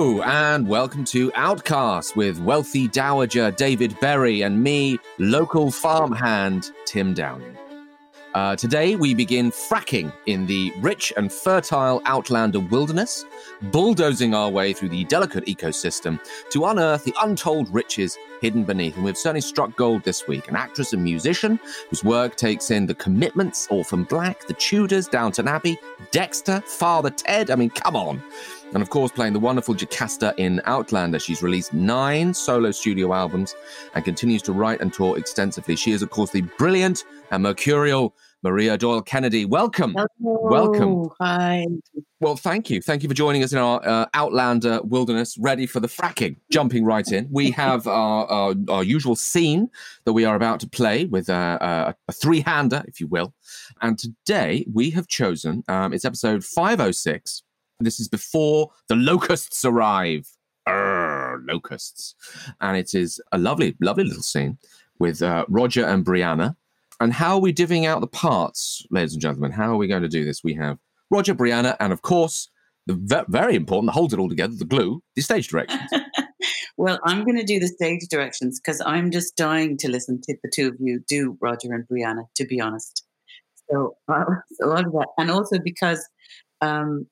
And welcome to Outcast with wealthy dowager David Berry and me, local farmhand Tim Downie. Uh, today, we begin fracking in the rich and fertile Outlander wilderness, bulldozing our way through the delicate ecosystem to unearth the untold riches hidden beneath. And we've certainly struck gold this week. An actress and musician whose work takes in the commitments, Orphan Black, the Tudors, Downton Abbey, Dexter, Father Ted. I mean, come on. And of course, playing the wonderful Jocasta in Outlander. She's released nine solo studio albums and continues to write and tour extensively. She is, of course, the brilliant and mercurial Maria Doyle Kennedy. Welcome. Hello. Welcome. Hi. Well, thank you. Thank you for joining us in our uh, Outlander wilderness, ready for the fracking. Jumping right in, we have our, our, our usual scene that we are about to play with uh, uh, a three hander, if you will. And today we have chosen, um, it's episode 506. This is before the locusts arrive. Urgh, locusts. And it is a lovely, lovely little scene with uh, Roger and Brianna. And how are we divvying out the parts, ladies and gentlemen? How are we going to do this? We have Roger, Brianna, and of course, the ve- very important, that holds it all together, the glue, the stage directions. well, I'm going to do the stage directions because I'm just dying to listen to the two of you do Roger and Brianna, to be honest. So, uh, so do that. And also because um,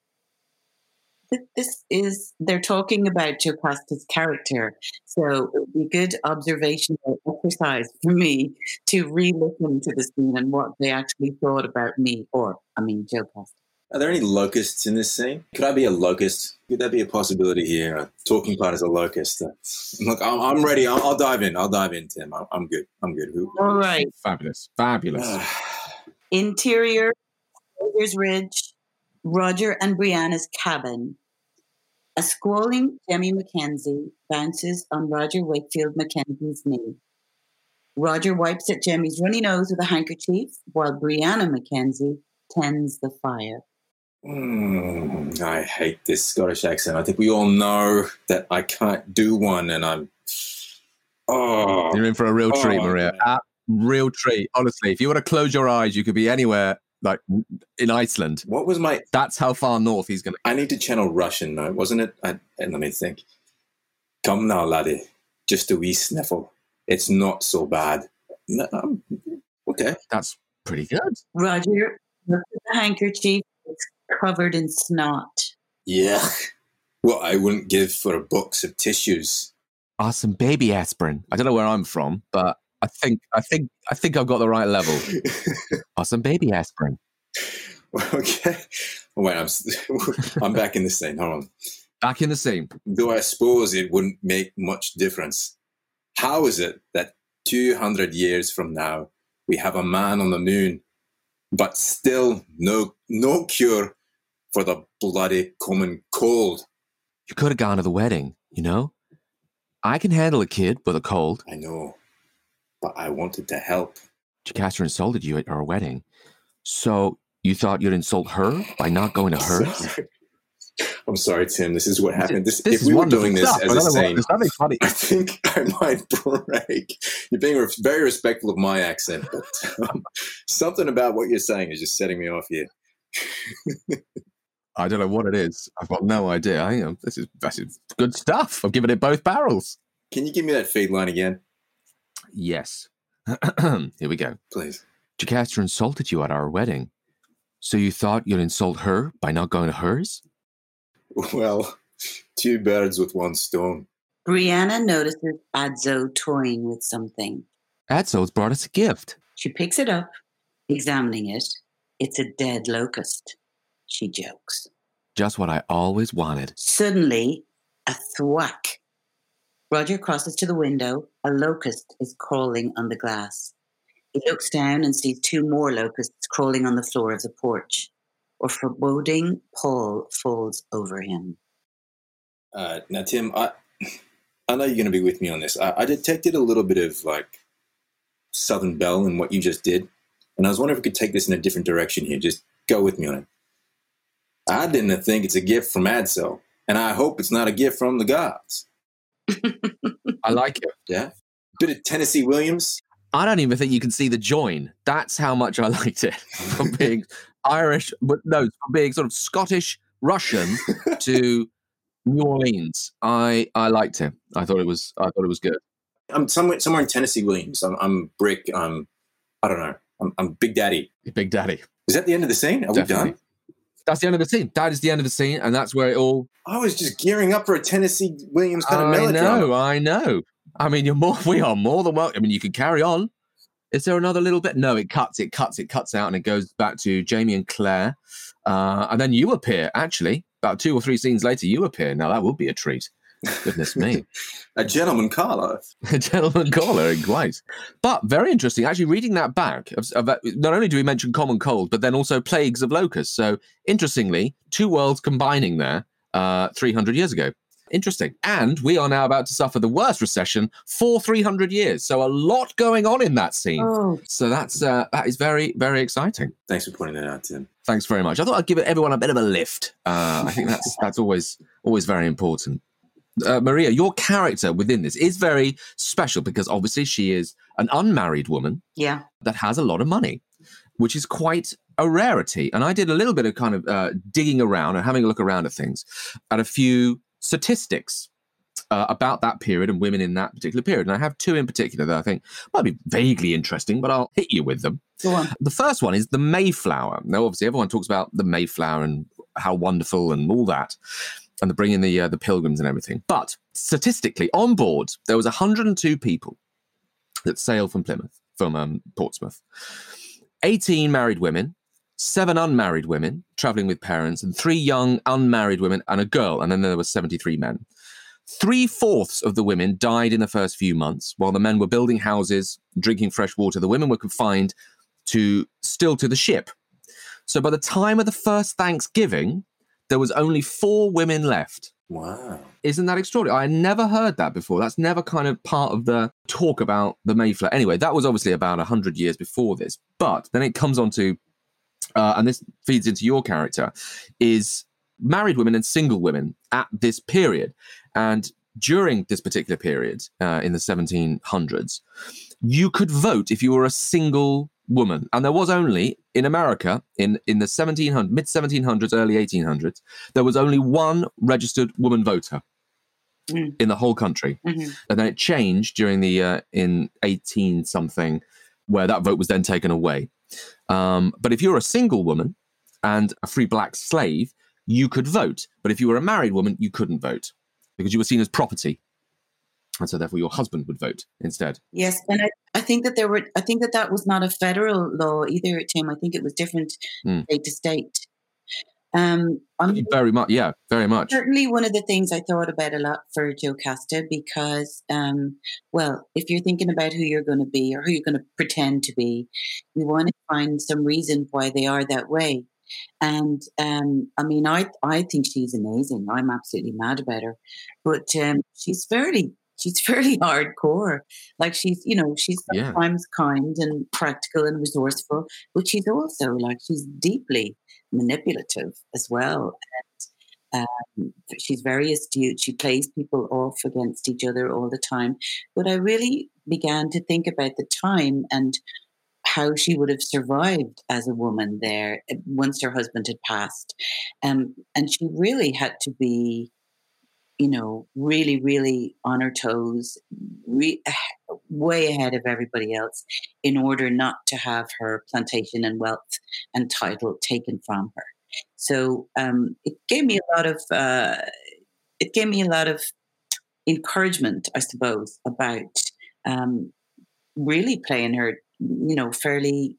this is, they're talking about Jocasta's character. So it would be good observational exercise for me to re listen to the scene and what they actually thought about me, or, I mean, Jocasta. Are there any locusts in this scene? Could I be a locust? Could that be a possibility here? A talking part as a locust. Uh, look, I'm, I'm ready. I'll, I'll, dive in. I'll dive in, Tim. I'm, I'm good. I'm good. Who? All right. Fabulous. Fabulous. Interior, Fraser's Ridge, Roger and Brianna's cabin. A squalling Jemmy MacKenzie bounces on Roger Wakefield MacKenzie's knee. Roger wipes at Jemmy's runny nose with a handkerchief while Brianna MacKenzie tends the fire. Mm, I hate this Scottish accent. I think we all know that I can't do one, and I'm. Oh, You're in for a real treat, oh, Maria. man. A real treat. Honestly, if you want to close your eyes, you could be anywhere, like in Iceland. What was my? That's how far north he's going to. I need to channel Russian now, wasn't it? I, and let me think. Come now, laddie. Just a wee sniffle. It's not so bad. No, um, okay. That's pretty good. Roger looks at the handkerchief. It's covered in snot. Yeah. What I wouldn't give for a box of tissues. Ah, some baby aspirin. I don't know where I'm from, but I think I think I think I've got the right level. Ah, some baby aspirin. okay. Wait, I'm, I'm back in the scene. Hold on. Back in the scene. Though I suppose it wouldn't make much difference. How is it that 200 years from now we have a man on the moon, but still no no cure for the bloody common cold? You could have gone to the wedding, you know? I can handle a kid with a cold. I know, but I wanted to help. Jocasta insulted you at our wedding. So you thought you'd insult her by not going to hers? I'm sorry, Tim. This is what happened. This, This if we were doing this stuff. as a don't know what- scene, There's nothing funny. I think I might break. You're being re- very respectful of my accent, but um, something about what you're saying is just setting me off here. I don't know what it is. I've got no idea. I, this is this is good stuff. I've given it both barrels. Can you give me that feed line again, Yes. Here we go. please? Jocasta insulted you at our wedding. So you thought you'd insult her by not going to hers? Well, Two birds with one stone. Brianna notices Adso toying with something. Adso's brought us a gift. She picks it up, examining it. It's a dead locust. She jokes. Just what I always wanted. Suddenly, a thwack. Roger crosses to the window. A locust is crawling on the glass. He looks down and sees two more locusts crawling on the floor of the porch. A foreboding pall falls over him. Uh, now, Tim, I, I know you're going to be with me on this. I, I detected a little bit of like Southern Belle in what you just did. And I was wondering if we could take this in a different direction here. Just go with me on it. I didn't think it's a gift from Adso, and I hope it's not a gift from the gods. I like it. Yeah. Bit of Tennessee Williams. I don't even think you can see the join. That's how much I liked it. From being Irish, but no, from being sort of Scottish Russian to New Orleans. I I liked it. I thought it was I thought it was good. I'm somewhere somewhere in Tennessee Williams. I'm, I'm Brick. I'm I don't know. I'm, I'm Big Daddy. Big Daddy. Is that the end of the scene? Are Definitely. we done? That's the end of the scene. That is the end of the scene, and that's where it all. I was just gearing up for a Tennessee Williams kind of I melodrama. know. I know. I mean, you're more. We are more than welcome. I mean, you can carry on. Is there another little bit? No, it cuts. It cuts. It cuts out, and it goes back to Jamie and Claire, uh, and then you appear. Actually, about two or three scenes later, you appear. Now that would be a treat. Goodness me. A gentleman caller. a gentleman caller, quite. But very interesting. Actually, reading that back, of, of, not only do we mention common cold, but then also plagues of locusts. So, interestingly, two worlds combining there uh, 300 years ago. Interesting. And we are now about to suffer the worst recession for 300 years. So, a lot going on in that scene. Oh, So, that's uh, that is very, very exciting. Thanks for pointing that out, Tim. Thanks very much. I thought I'd give everyone a bit of a lift. Uh, I think that's that's always always very important. Uh, Maria, your character within this is very special because obviously she is an unmarried woman yeah. that has a lot of money, which is quite a rarity. And I did a little bit of kind of uh, digging around and having a look around at things, at a few statistics uh, about that period and women in that particular period. And I have two in particular that I think might be vaguely interesting, but I'll hit you with them. The first one is the Mayflower. Now, obviously, everyone talks about the Mayflower and how wonderful and all that, and the bringing the uh, the pilgrims and everything. But statistically, on board there was 102 people that sailed from Plymouth, from um, Portsmouth. 18 married women, seven unmarried women traveling with parents, and three young unmarried women and a girl. And then there were 73 men. Three fourths of the women died in the first few months, while the men were building houses, drinking fresh water. The women were confined to still to the ship. So by the time of the first Thanksgiving, there was only four women left. Wow. Isn't that extraordinary? I never heard that before. That's never kind of part of the talk about the Mayflower. Anyway, that was obviously about 100 years before this. But then it comes on to, uh, and this feeds into your character, is married women and single women at this period. And during this particular period uh, in the 1700s, you could vote if you were a single woman. And there was only in America in, in the 1700, mid 1700s, early 1800s, there was only one registered woman voter Mm. in the whole country. Mhm. And then it changed during the uh, in 18 something, where that vote was then taken away. Um, but if you're a single woman and a free black slave, you could vote. But if you were a married woman, you couldn't vote because you were seen as property. And so therefore your husband would vote instead. Yes, and I, I think that there were. I think that that was not a federal law either, Tim. I think it was different Mm. state to state. Um, I'm Very much, yeah, very much. certainly one of the things I thought about a lot for Jocasta because, um, well, if you're thinking about who you're going to be or who you're going to pretend to be, you want to find some reason why they are that way. And um, I mean, I I think she's amazing. I'm absolutely mad about her, but um, she's fairly she's fairly hardcore. Like she's you know she's Yeah. sometimes kind and practical and resourceful, but she's also like she's deeply manipulative as well. And um, she's very astute. She plays people off against each other all the time. But I really began to think about the time and how she would have survived as a woman there uh, once her husband had passed. Um, and she really had to be, you know, really, really on her toes, re- way ahead of everybody else in order not to have her plantation and wealth and title taken from her. So um, it gave me a lot of uh, it gave me a lot of encouragement, I suppose, about um, really playing her, you know, fairly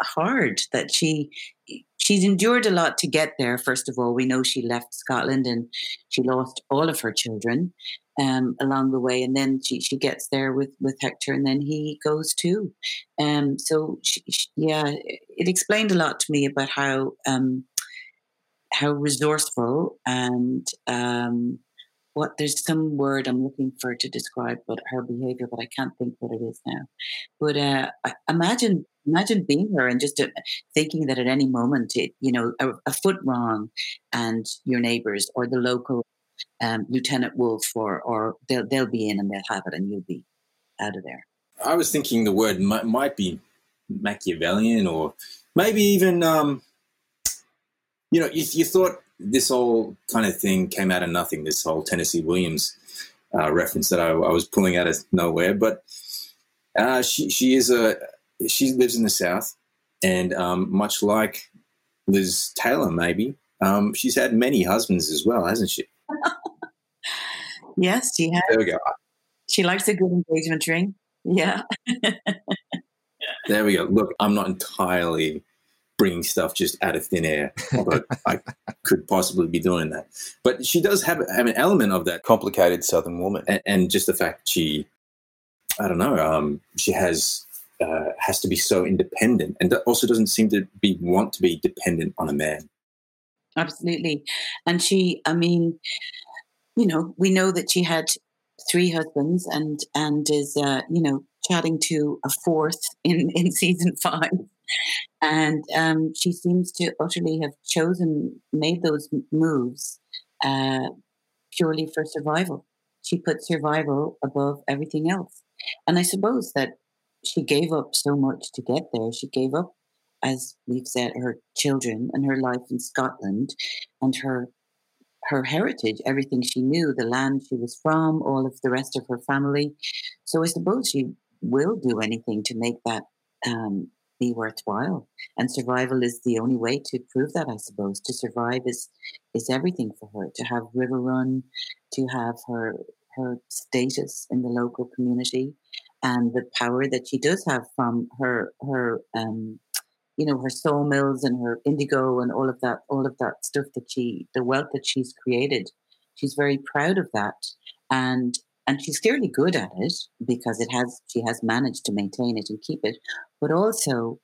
hard. That she she's endured a lot to get there. First of all, we know she left Scotland and she lost all of her children um, along the way, and then she she gets there with with Hector, and then he goes too. Um, so she, she, yeah, it explained a lot to me about how um, how resourceful and um, what there's some word I'm looking for to describe but her behavior, but I can't think what it is now. But uh, imagine imagine being her and just uh, thinking that at any moment, it, you know, a, a, foot wrong, and your neighbors or the local um, Lieutenant Wolff or or they'll they'll be in and they'll have it, and you'll be out of there. I was thinking the word might, might be Machiavellian or maybe even um, you know, you, you thought this whole kind of thing came out of nothing, this whole Tennessee Williams uh, reference that I, I, was pulling out of nowhere. But uh, she, she is a, she lives in the South. And um, much like Liz Taylor, maybe, um, she's had many husbands as well, hasn't she? yes, she has. There we go. She likes a good engagement ring. Yeah. there we go. Look, I'm not entirely bringing stuff just out of thin air, although I could possibly be doing that. But she does have, have an element of that complicated Southern woman, and, and just the fact she, I don't know, um, she has uh, has to be so independent, and also doesn't seem to be want to be dependent on a man. Absolutely, and she, I mean, you know, we know that she had three husbands, and and is, uh, you know, chatting to a fourth in in season five and um, she seems to utterly have chosen, made those moves uh, purely for survival. She put survival above everything else. And I suppose that she gave up so much to get there. She gave up, as we've said, her children and her life in Scotland and her her heritage, everything she knew, the land she was from, all of the rest of her family. So I suppose she will do anything to make that um, be worthwhile. And survival is the only way to prove that, I suppose. To survive is is everything for her. To have River Run, to have her her status in the local community, and the power that she does have from her her um, you know her sawmills and her indigo and all of that all of that stuff that she the wealth that she's created. She's very proud of that, and and she's clearly good at it because it has she has managed to maintain it and keep it but also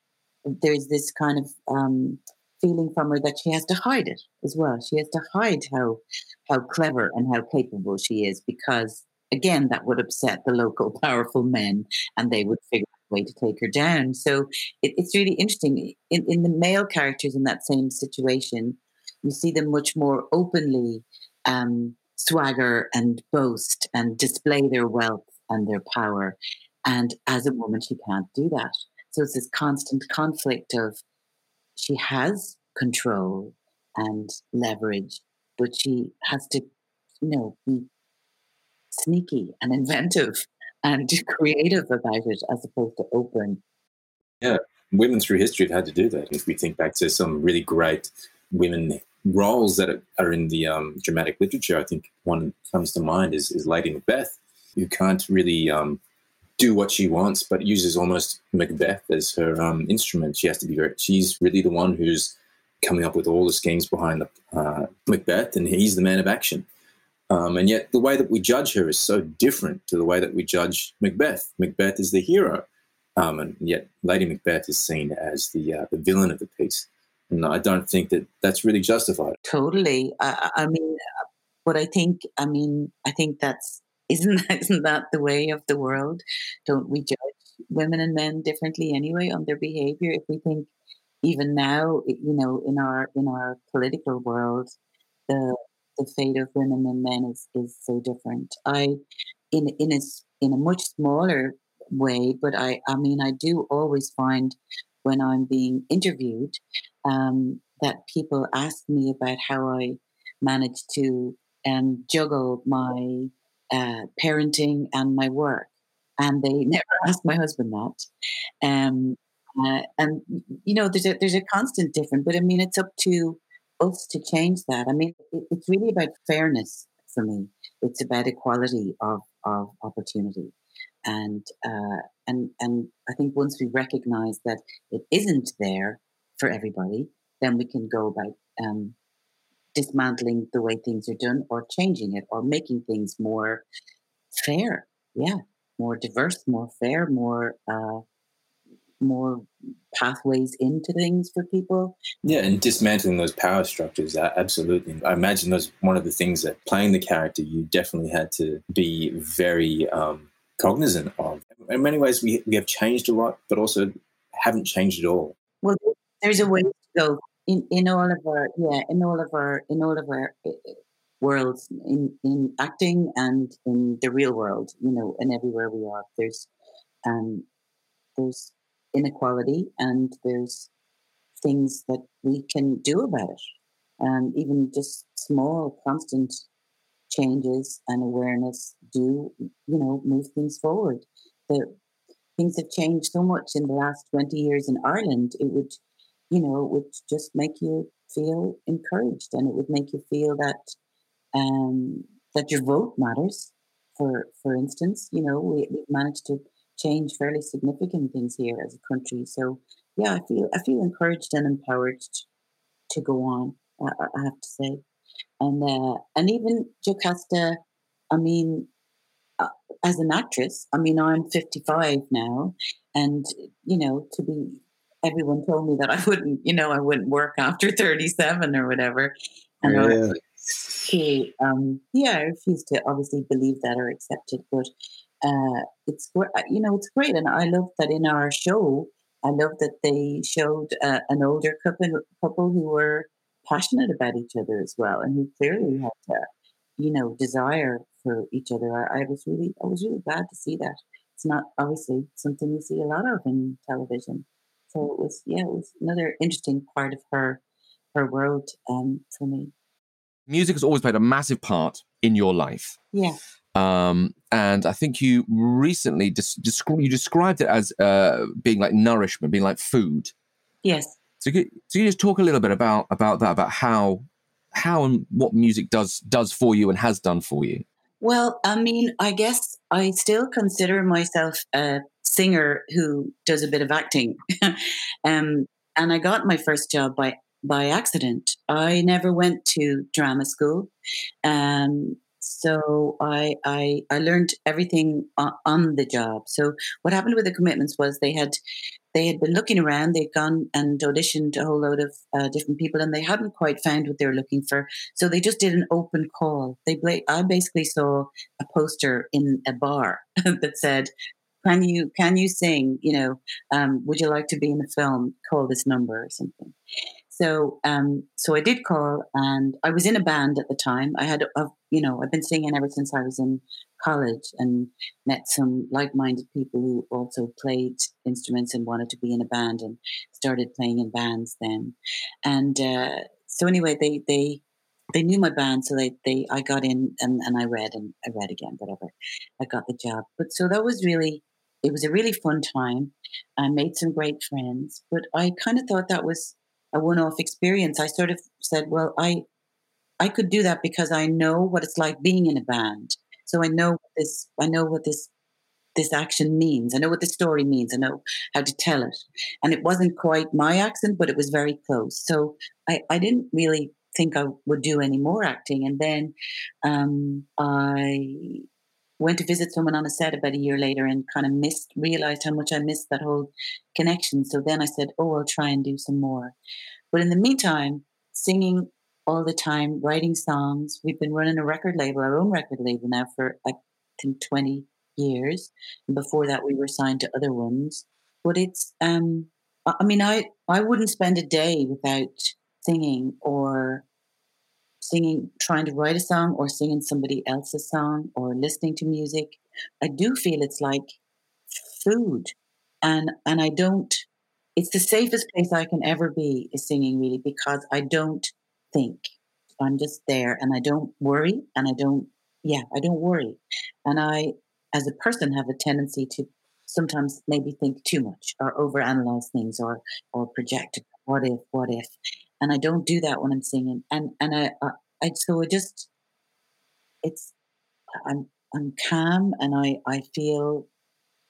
there's this kind of um, feeling from her that she has to hide it as well she has to hide how how clever and how capable she is because again that would upset the local powerful men and they would figure out a way to take her down so it, it's really interesting in, in the male characters in that same situation you see them much more openly um, swagger and boast and display their wealth and their power. And as a woman, she can't do that. So it's this constant conflict of she has control and leverage, but she has to, you know, be sneaky and inventive and creative about it as opposed to open. Yeah, women through history have had to do that. If we think back to some really great women roles that are in the um, dramatic literature, I think one comes to mind is, is Lady Macbeth, who can't really um, do what she wants, but uses almost Macbeth as her um, instrument. She has to be very, she's really the one who's coming up with all the schemes behind the, uh, Macbeth, and he's the man of action. Um, and yet, the way that we judge her is so different to the way that we judge Macbeth. Macbeth is the hero, um, and yet Lady Macbeth is seen as the uh, the villain of the piece. And I don't think that that's really justified. Totally. I, I mean, but I think, I mean, I think that's isn't that, isn't that the way of the world? Don't we judge women and men differently anyway on their behavior? If we think even now, you know, in our in our political world, the the fate of women and men is is so different. I, in in a in a much smaller way, but I I mean I do always find when I'm being interviewed um, that people ask me about how I manage to um, juggle my uh, parenting and my work. And they never ask my husband that. Um, uh, and, you know, there's a, there's a constant difference, but I mean, it's up to us to change that. I mean, it, it's really about fairness for me. It's about equality of, of opportunity. And, uh, and, and I think once we recognize that it isn't there for everybody, then we can go about um, dismantling the way things are done or changing it or making things more fair. Yeah, more diverse, more fair, more uh, more pathways into things for people. Yeah, and dismantling those power structures, absolutely. I imagine that's one of the things that playing the character, you definitely had to be very um, cognizant of. In many ways, we, we have changed a lot, but also haven't changed at all. Well, there's a way to go in, in all of our yeah in all of our in all of our eh, eh, worlds in in acting and in the real world you know and everywhere we are there's um there's inequality and there's things that we can do about it. And even just small constant changes and awareness do you know move things forward. The things have changed so much in the last 20 years in ireland. It would you know it would just make you feel encouraged and it would make you feel that um that your vote matters. For for instance you know we, we've managed to change fairly significant things here as a country. So yeah, I feel I feel encouraged and empowered to go on. I, I have to say, and uh, and even Jocasta, I mean, uh, as an actress, I mean, I'm 55 now, and you know, to be everyone told me that I wouldn't, you know, I wouldn't work after 37 or whatever, and yeah. I, um, yeah, I refuse to obviously believe that or accept it, but uh, it's uh, you know it's great, and I love that in our show. I love that they showed uh, an older couple couple who were passionate about each other as well, and who clearly had a you know desire for each other. I, I was really I was really glad to see that. It's not obviously something you see a lot of in television. So it was yeah, it was another interesting part of her her world um, for me. Music has always played a massive part in your life. Yeah. Um, and I think you recently des- descri- you described it as uh, being like nourishment, being like food. Yes. So, could, so you just talk a little bit about about that, about how how and what music does does for you and has done for you. Well, I mean, I guess I still consider myself a singer who does a bit of acting, um, and I got my first job by by accident. I never went to drama school. Um, so I, I, I learned everything on, the job. So what happened with the commitments was they had, they had been looking around. They'd gone and auditioned a whole load of uh, different people, and they hadn't quite found what they were looking for. So they just did an open call. They, I basically saw a poster in a bar that said, "Can you can you sing? You know, um, would you like to be in a film? Call this number or something." So, um, so I did call, and I was in a band at the time. I had, a, you know, I've been singing ever since I was in college, and met some like-minded people who also played instruments and wanted to be in a band, and started playing in bands then. And uh, so, anyway, they they they knew my band, so they they I got in and, and I read and I read again, whatever. I got the job, but so that was really it was a really fun time. I made some great friends, but I kind of thought that was a one-off experience, I sort of said, well, I I could do that because I know what it's like being in a band. So I know this I know what this this action means. I know what the story means. I know how to tell it. And it wasn't quite my accent, but it was very close. So I, I didn't really think I would do any more acting. And then um, I went to visit someone on a set about a year later and kind of missed, realized how much I missed that whole connection. So then I said, oh, I'll try and do some more. But in the meantime, singing all the time, writing songs. We've been running a record label, our own record label now for I think 20 years. And before that, we were signed to other ones. But it's, um, I mean, I, I wouldn't spend a day without singing or singing, trying to write a song or singing somebody else's song or listening to music. I do feel it's like food. And, and I don't, it's the safest place I can ever be is singing really because I don't think. I'm just there and I don't worry and I don't, yeah, I don't worry. And I, as a person, have a tendency to sometimes maybe think too much or overanalyze things or, or project what if, what if and I don't do that when I'm singing. And and I, I, I so I just it's I'm I'm calm and I I feel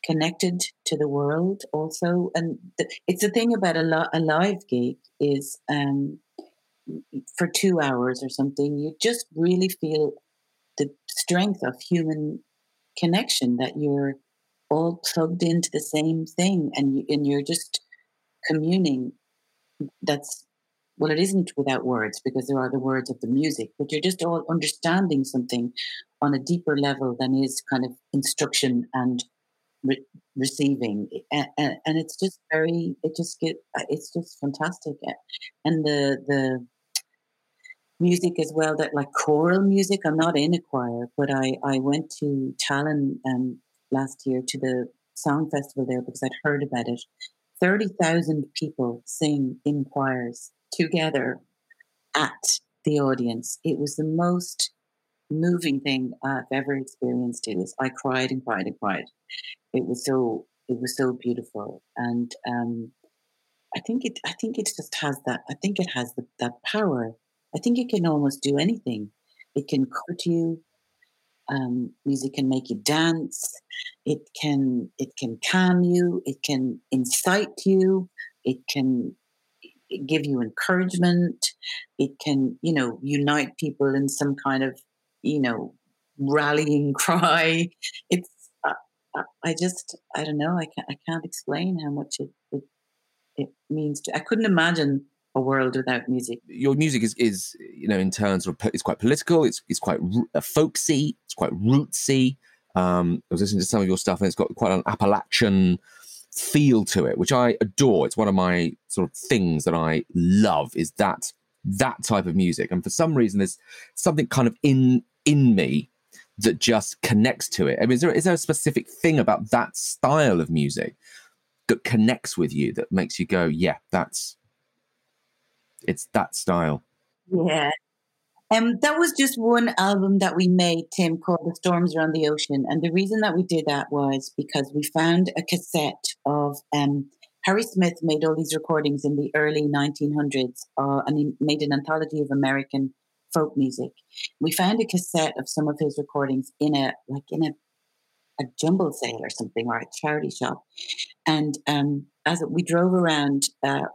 connected to the world also. And the, it's the thing about a, lo- a live gig is um, for two hours or something, you just really feel the strength of human connection that you're all plugged into the same thing and you, and you're just communing that's well it isn't without words because there are the words of the music but you're just all understanding something on a deeper level than is kind of instruction and re- receiving. And, and, it's just very it just get uh, it's just fantastic and the the music as well that like choral music i'm not in a choir but i i went to Tallinn um, last year to the song festival there because i'd heard about it. 30,000 people sing in choirs together at the audience it was the most moving thing I've ever experienced. It was I cried and cried and cried. It was so it was so beautiful, and um, I think it I think it just has that. I think it has the, that power. I think it can almost do anything. It can cut you. Um, music can make you dance. It can it can calm you. It can incite you. It can give you encouragement. It can you know unite people in some kind of you know, rallying cry. It's, uh, I just, I don't know. I can't, I can't explain how much it, it, it means to, I couldn't imagine a world without music. Your music is, is you know, in terms of, it's quite political. It's, it's quite uh, folksy. It's quite rootsy. Um, I was listening to some of your stuff and it's got quite an Appalachian feel to it, which I adore. It's one of my sort of things that I love is that that type of music. And for some reason, there's something kind of in in me that just connects to it. I mean, is there, is there a specific thing about that style of music that connects with you that makes you go, yeah, that's it's that style? Yeah. Um, that was just one album that we made, Tim, called The Storms Around the Ocean. And the reason that we did that was because we found a cassette of um, Harry Smith made all these recordings in the early 1900s, uh, and he made an anthology of American folk music. We found a cassette of some of his recordings in a like in a a jumble sale or something or a charity shop, and um, as we drove around uh,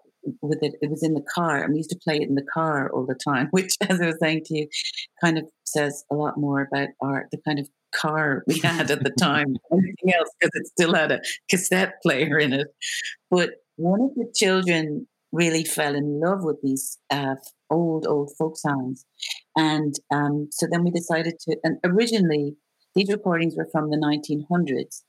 with it, it was in the car, and we used to play it in the car all the time. Which, as I was saying to you, kind of says a lot more about our the kind of car we had at the time anything else because it still had a cassette player in it. But one of the children really fell in love with these uh, old, old folk songs. And um, so then we decided to, and originally these recordings were from the 1900s,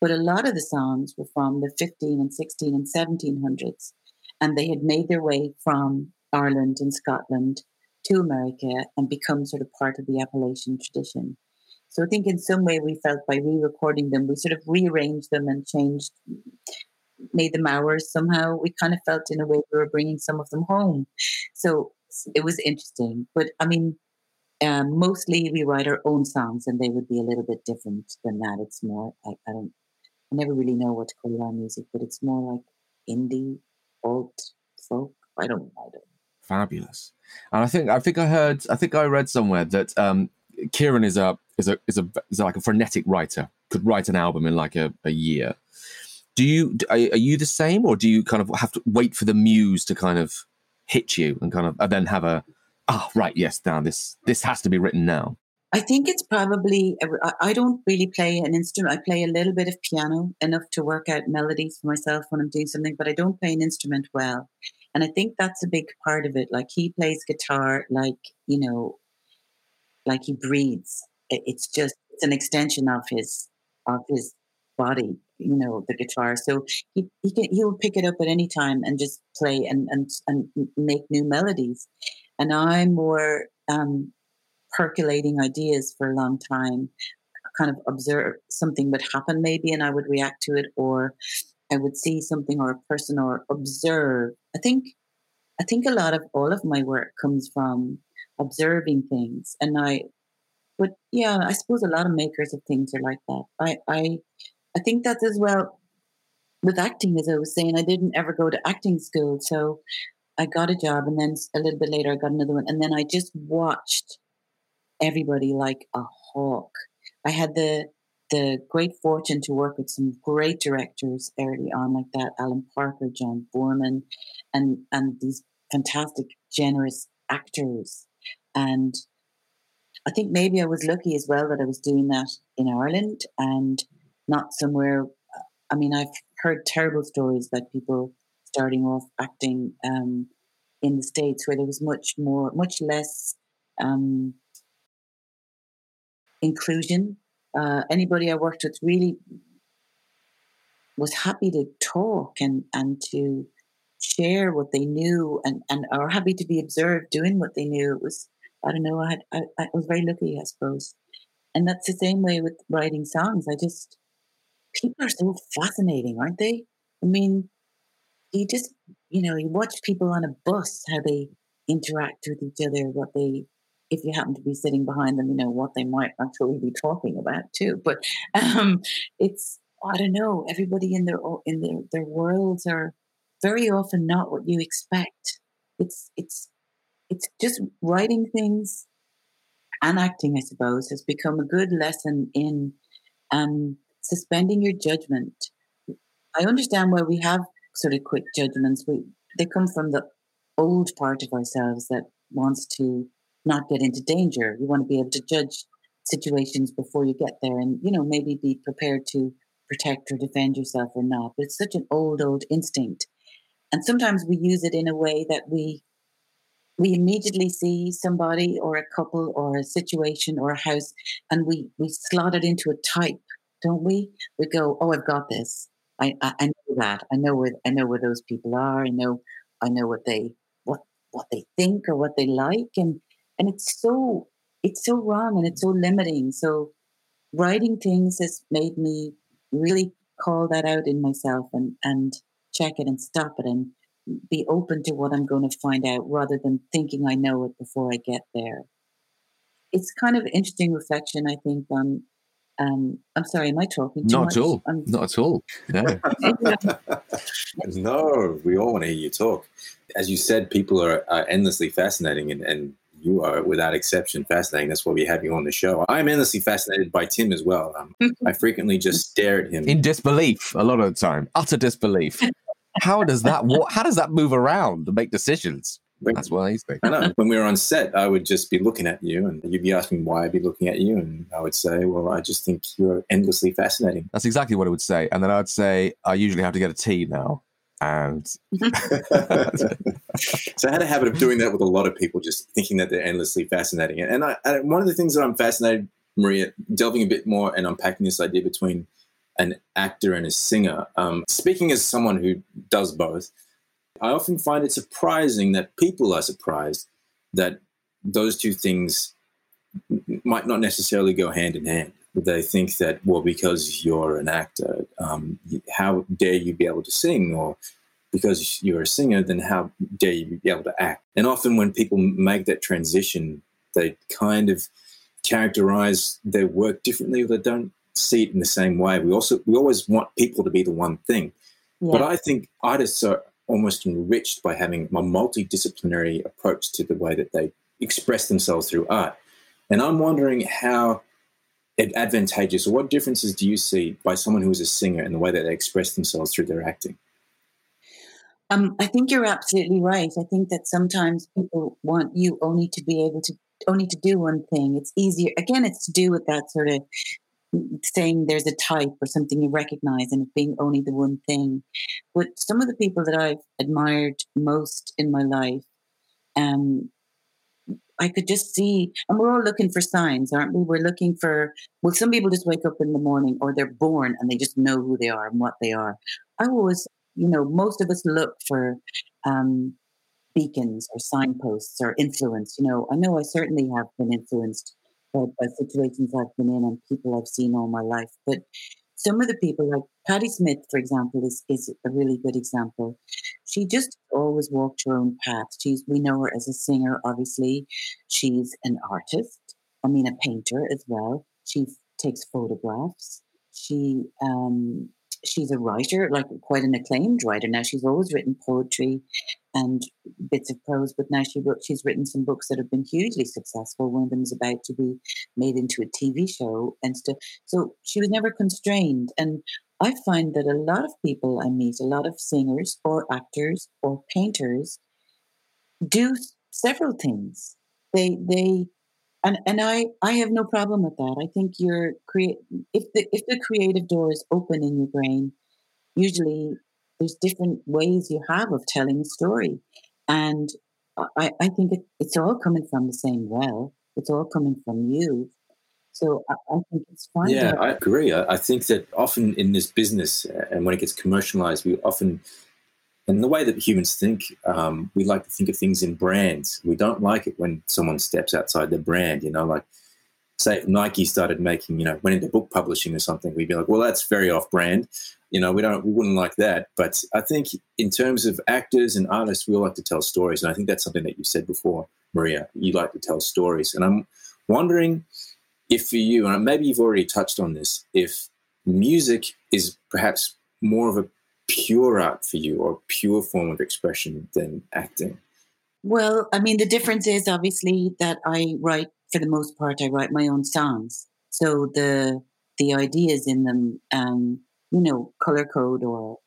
but a lot of the songs were from the 15 and 16 and 1700s. And they had made their way from Ireland and Scotland to America and become sort of part of the Appalachian tradition. So I think in some way we felt by re-recording them, we sort of rearranged them and changed, made them ours somehow. We kind of felt in a way we were bringing some of them home. So it was interesting. But I mean, um, mostly we write our own songs, and they would be a little bit different than that. It's more I, I don't, I never really know what to call our music, but it's more like indie, alt, folk. I don't, don't. Fabulous, and I think I think I heard I think I read somewhere that um, Kieran is a is a is a is like a frenetic writer. Could write an album in like a, a year. Do you are, are you the same, or do you kind of have to wait for the muse to kind of hit you and kind of and then have a ah oh, right yes now this this has to be written now. I think it's probably I don't really play an instrument. I play a little bit of piano enough to work out melodies for myself when I'm doing something, but I don't play an instrument well. And I think that's a big part of it. Like he plays guitar like, you know, like he breathes it's just it's an extension of his of his body you know the guitar so he he can he'll pick it up at any time and just play and and and make new melodies and i'm more um percolating ideas for a long time kind of observe something would happen maybe and i would react to it or i would see something or a person or observe i think i think a lot of all of my work comes from observing things and i but yeah, I suppose a lot of makers of things are like that. I I I think that's as well with acting, as I was saying. I didn't ever go to acting school, so I got a job, and then a little bit later I got another one, and then I just watched everybody like a hawk. I had the the great fortune to work with some great directors early on, like that Alan Parker, John Boorman, and and these fantastic, generous actors. And I think maybe I was lucky as well that I was doing that in Ireland and not somewhere. I mean, I've heard terrible stories about people starting off acting um, in the states where there was much more, much less um, inclusion. Uh, anybody I worked with really was happy to talk and and to share what they knew and and are happy to be observed doing what they knew. It was I don't know. I had I, I was very lucky, I suppose. And that's the same way with writing songs. I just people are so fascinating, aren't they? I mean, you just you know you watch people on a bus how they interact with each other, what they if you happen to be sitting behind them, you know what they might actually be talking about too. But um, it's I don't know. Everybody in their in their their worlds are very often not what you expect. It's it's it's just writing things and acting, I suppose, has become a good lesson in um, suspending your judgment. I understand why we have sort of quick judgments. We they come from the old part of ourselves that wants to not get into danger. You want to be able to judge situations before you get there, and you know maybe be prepared to protect or defend yourself or not. But it's such an old, old instinct, and sometimes we use it in a way that we we immediately see somebody or a couple or a situation or a house and we we slot it into a type don't we? We go oh i've got this. I i, I know that. I know where i know where those people are. I know i know what they what what they think or what they like. And and it's so it's so wrong and it's so limiting so writing things has made me really call that out in myself and and check it and stop it and be open to what I'm going to find out rather than thinking I know it before I get there. It's kind of interesting reflection, I think, on. Um, I'm sorry, am I talking Not much? at all. I'm, Not at all. No. no, we all want to hear you talk. As you said, people are, are endlessly fascinating, and, and you are, without exception, fascinating. That's why we have you on the show. I'm endlessly fascinated by Tim as well. Um, I frequently just stare at him In disbelief, a lot of the time, utter disbelief. How does that? What? How does that move around to make decisions? That's what I used to. I know. When we were on set, I would just be looking at you, and you'd be asking why I'd be looking at you, and I would say, "Well, I just think you're endlessly fascinating." That's exactly what I would say, and then I'd say, "I usually have to get a tea now." And so I had a habit of doing that with a lot of people, just thinking that they're endlessly fascinating. And I, I, one of the things that I'm fascinated, Maria, delving a bit more and unpacking this idea between an actor and a singer. Um, speaking as someone who does both, I often find it surprising that people are surprised that those two things might not necessarily go hand in hand. They think that, well, because you're an actor, um, how dare you be able to sing? Or because you're a singer, then how dare you be able to act? And often when people make that transition, they kind of characterize their work differently or they don't see it in the same way. We also we always want people to be the one thing, yeah. but I think artists are almost enriched by having a multidisciplinary approach to the way that they express themselves through art. And I'm wondering how advantageous or what differences do you see by someone who is a singer in the way that they express themselves through their acting? Um, I think you're absolutely right. I think that sometimes people want you only to be able to only to do one thing. It's easier. Again, it's to do with that sort of saying there's a type or something you recognize and it being only the one thing. But some of the people that I've admired most in my life, um, I could just see, and we're all looking for signs, aren't we? We're looking for, well, some people just wake up in the morning or they're born and they just know who they are and what they are. I always, you know, most of us look for um, beacons or signposts or influence. You know, I know I certainly have been influenced by, by situations I've been in and people I've seen all my life. But some of the people, like Patti Smith, for example, is is a really good example. She just always walked her own path. She's we know her as a singer, obviously. She's an artist. I mean, a painter as well. She takes photographs. She um, she's a writer, like quite an acclaimed writer. Now she's always written poetry, and bits of prose. But now she wrote, she's written some books that have been hugely successful. One of them is about to be made into a TV show and stuff. So she was never constrained. And I find that a lot of people I meet, a lot of singers or actors or painters, do several things. They they and and I I have no problem with that. I think you're create if the if the creative door is open in your brain, usually there's different ways you have of telling a story, and I I think it, it's all coming from the same well. It's all coming from you. So I, I think it's fine. Yeah, I agree. I, I think that often in this business, uh, and when it gets commercialized, we often and the way that humans think, um, we like to think of things in brands. We don't like it when someone steps outside the brand. You know, like say Nike started making, you know, went into book publishing or something, we'd be like, well, that's very off-brand. You know, we don't, we wouldn't like that. But I think in terms of actors and artists, we all like to tell stories, and I think that's something that you said before, Maria. You like to tell stories, and I'm wondering if for you, and maybe you've already touched on this, if music is perhaps more of a pure art for you or pure form of expression than acting? Well, I mean, the difference is obviously that I write, for the most part, I write my own songs. So the the ideas in them, um, you know, Color Code or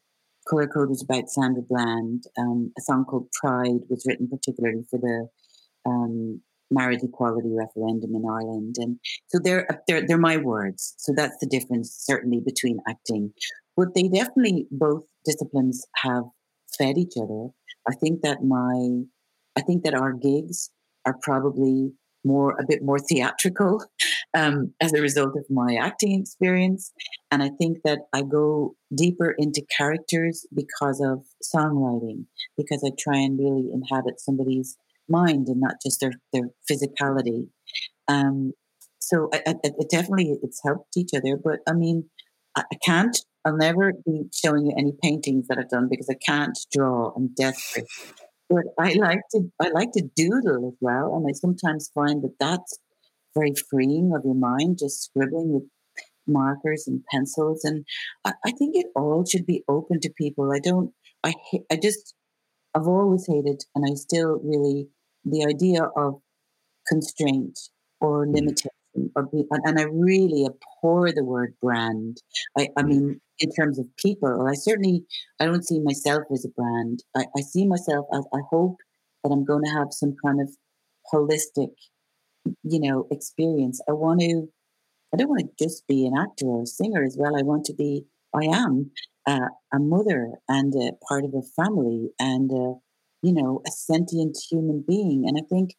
Color Code was about Sandra Bland. Um, a song called Pride was written particularly for the um, marriage equality referendum in Ireland, and so they're they're they're my words. So that's the difference, certainly, between acting but they definitely both disciplines have fed each other. I think that my, I think that our gigs are probably more a bit more theatrical um, as a result of my acting experience, and I think that I go deeper into characters because of songwriting, because I try and really inhabit somebody's mind and not just their their physicality. Um, so I, I, it definitely it's helped each other, but I mean I can't I'll never be showing you any paintings that I've done because I can't draw. I'm desperate. But I like to I like to doodle as well, and I sometimes find that that's very freeing of your mind, just scribbling with markers and pencils. And I, I think it all should be open to people. I don't. I I just I've always hated, and I still really the idea of constraint or mm-hmm. limitation or be, and I really abhor the word brand. I, I mm. mean, in terms of people, I certainly I don't see myself as a brand. I, I see myself as I hope that I'm going to have some kind of holistic, you know, experience. I want to. I don't want to just be an actor or a singer as well. I want to be. I am uh, a mother and a part of a family and a, you know a sentient human being. And I think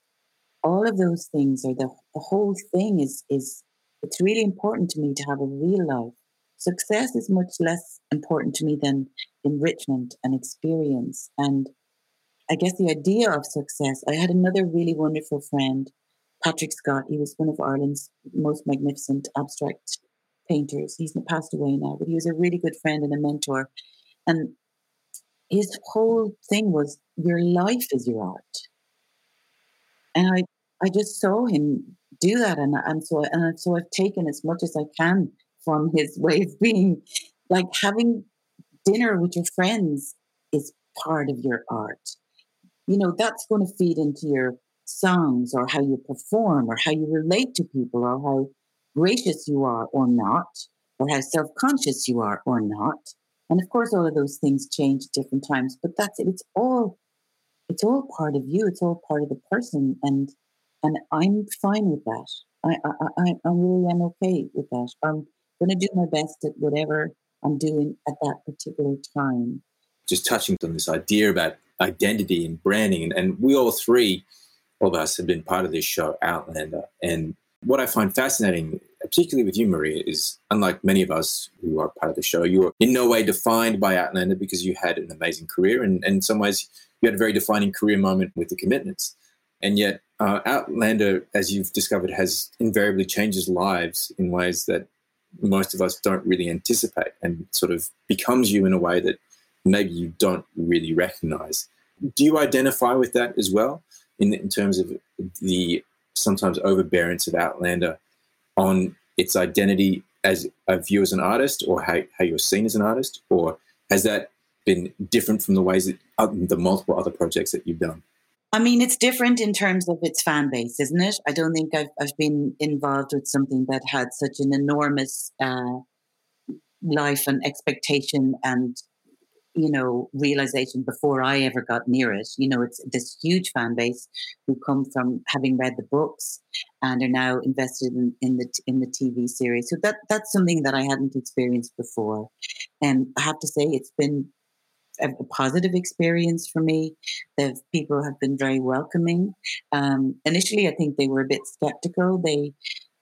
all of those things are the, the whole thing is is it's really important to me to have a real life success is much less important to me than enrichment and experience and i guess the idea of success i had another really wonderful friend patrick scott he was one of ireland's most magnificent abstract painters he's passed away now but he was a really good friend and a mentor and his whole thing was your life is your art and I, I just saw him do that, and and so and so I've taken as much as I can from his way of being. Like having dinner with your friends is part of your art. You know that's going to feed into your songs or how you perform or how you relate to people or how gracious you are or not or how self-conscious you are or not. And of course, all of those things change at different times, but that's it. It's all it's all part of you. It's all part of the person, and and I'm fine with that. I I I, I really am okay with that. I'm going to do my best at whatever I'm doing at that particular time. Just touching on this idea about identity and branding, and, and we all three, all of us, have been part of this show, Outlander. And what I find fascinating, particularly with you, Maria, is unlike many of us who are part of the show, you are in no way defined by Outlander because you had an amazing career, and, and in some ways you had a very defining career moment with the commitments. And yet, uh, Outlander, as you've discovered, has invariably changes lives in ways that most of us don't really anticipate and sort of becomes you in a way that maybe you don't really recognize. Do you identify with that as well in, in terms of the sometimes overbearance of Outlander on its identity as a view as an artist or how, how you're seen as an artist? Or has that been different from the ways that uh, the multiple other projects that you've done? I mean, it's different in terms of its fan base, isn't it? I don't think I've, I've been involved with something that had such an enormous uh, life and expectation and you know realization before I ever got near it. You know, it's this huge fan base who come from having read the books and are now invested in, in the in the TV series. So that that's something that I hadn't experienced before, and I have to say it's been a positive experience for me. The people have been very welcoming. Um, initially, I think they were a bit skeptical. They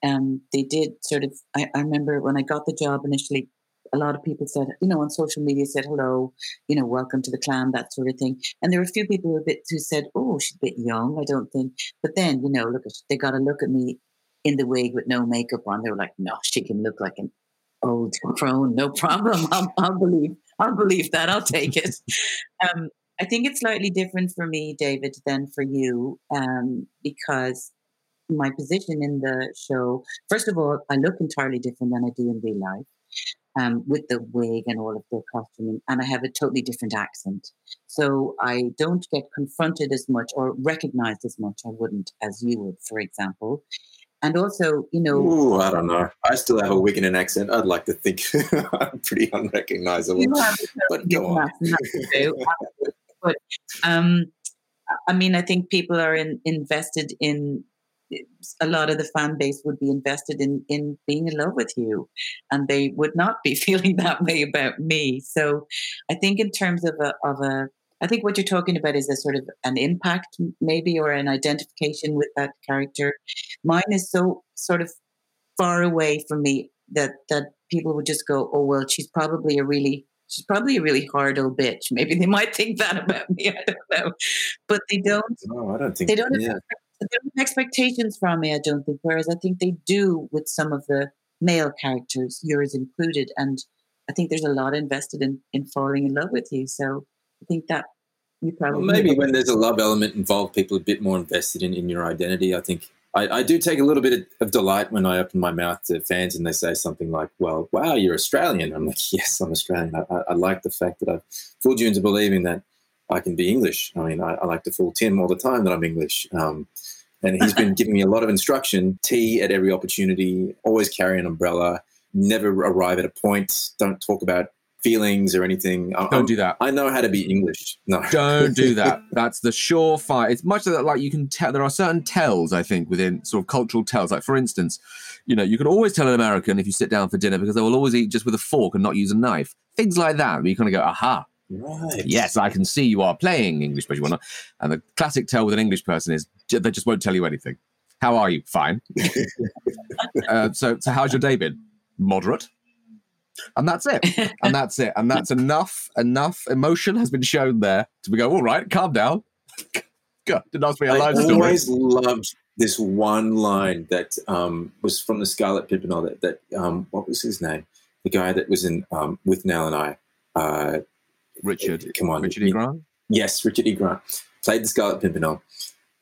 um, they did sort of. I, I remember when I got the job initially, a lot of people said, you know, on social media said hello, you know, welcome to the clan, that sort of thing. And there were a few people who, bit, who said, oh, she's a bit young, I don't think. But then, you know, look, they got to look at me in the wig with no makeup on. They were like, no, she can look like an old crone, no problem. I'll, I'll believe I'll believe that. I'll take it. Um, I think it's slightly different for me, David, than for you, um, because my position in the show, first of all, I look entirely different than I do in real life. Um, with the wig and all of the costuming, and I have a totally different accent. So I don't get confronted as much or recognized as much, I wouldn't, as you would, for example. And also, you know, Ooh, I don't know. I still have a Wigan accent. I'd like to think I'm pretty unrecognizable. but go on. but um, I mean, I think people are in, invested in a lot of the fan base would be invested in in being in love with you and they would not be feeling that way about me so i think in terms of a of a I think what you're talking about is a sort of an impact, maybe, or an identification with that character. Mine is so sort of far away from me that that people would just go, "Oh well, she's probably a really she's probably a really hard old bitch." Maybe they might think that about me. I don't know, but they don't. No, I don't think they don't. Have, yeah. they don't have expectations from me. I don't think. Whereas I think they do with some of the male characters, yours included, and I think there's a lot invested in in falling in love with you. So I think that you probably well, maybe when there's a love element involved, people are a bit more invested in, in your identity. I think I, I do take a little bit of, delight when I open my mouth to fans and they say something like, "Well, wow, you're Australian." I'm like, "Yes, I'm Australian." I, I, I like the fact that I've fooled you into believing that I can be English. I mean, I, I like to fool Tim all the time that I'm English. Um, and he's been giving me a lot of instruction. Tea at every opportunity. Always carry an umbrella. Never arrive at a point. Don't talk about feelings or anything. Don't I'm, do that. I know how to be English. No, don't do that. That's the surefire. It's much that like you can tell. There are certain tells, I think, within sort of cultural tells. Like for instance, you know, you can always tell an American if you sit down for dinner because they will always eat just with a fork and not use a knife. Things like that. Where you kind of go, aha. Right. Yes, I can see you are playing English, but you want to. And the classic tell with an English person is they just won't tell you anything. How are you? Fine. uh, so, so how's your day been? Moderate and that's it. And that's it. And that's enough. Enough emotion has been shown there to be go all right calm down. God, didn't ask me a line I always loved this one line that um, was from the Scarlet Pimpernel that, that um, what was his name? The guy that was in um, Nell and I uh, Richard. Come on. Richard E. Grant? Yes Richard E. Grant played the Scarlet Pimpernel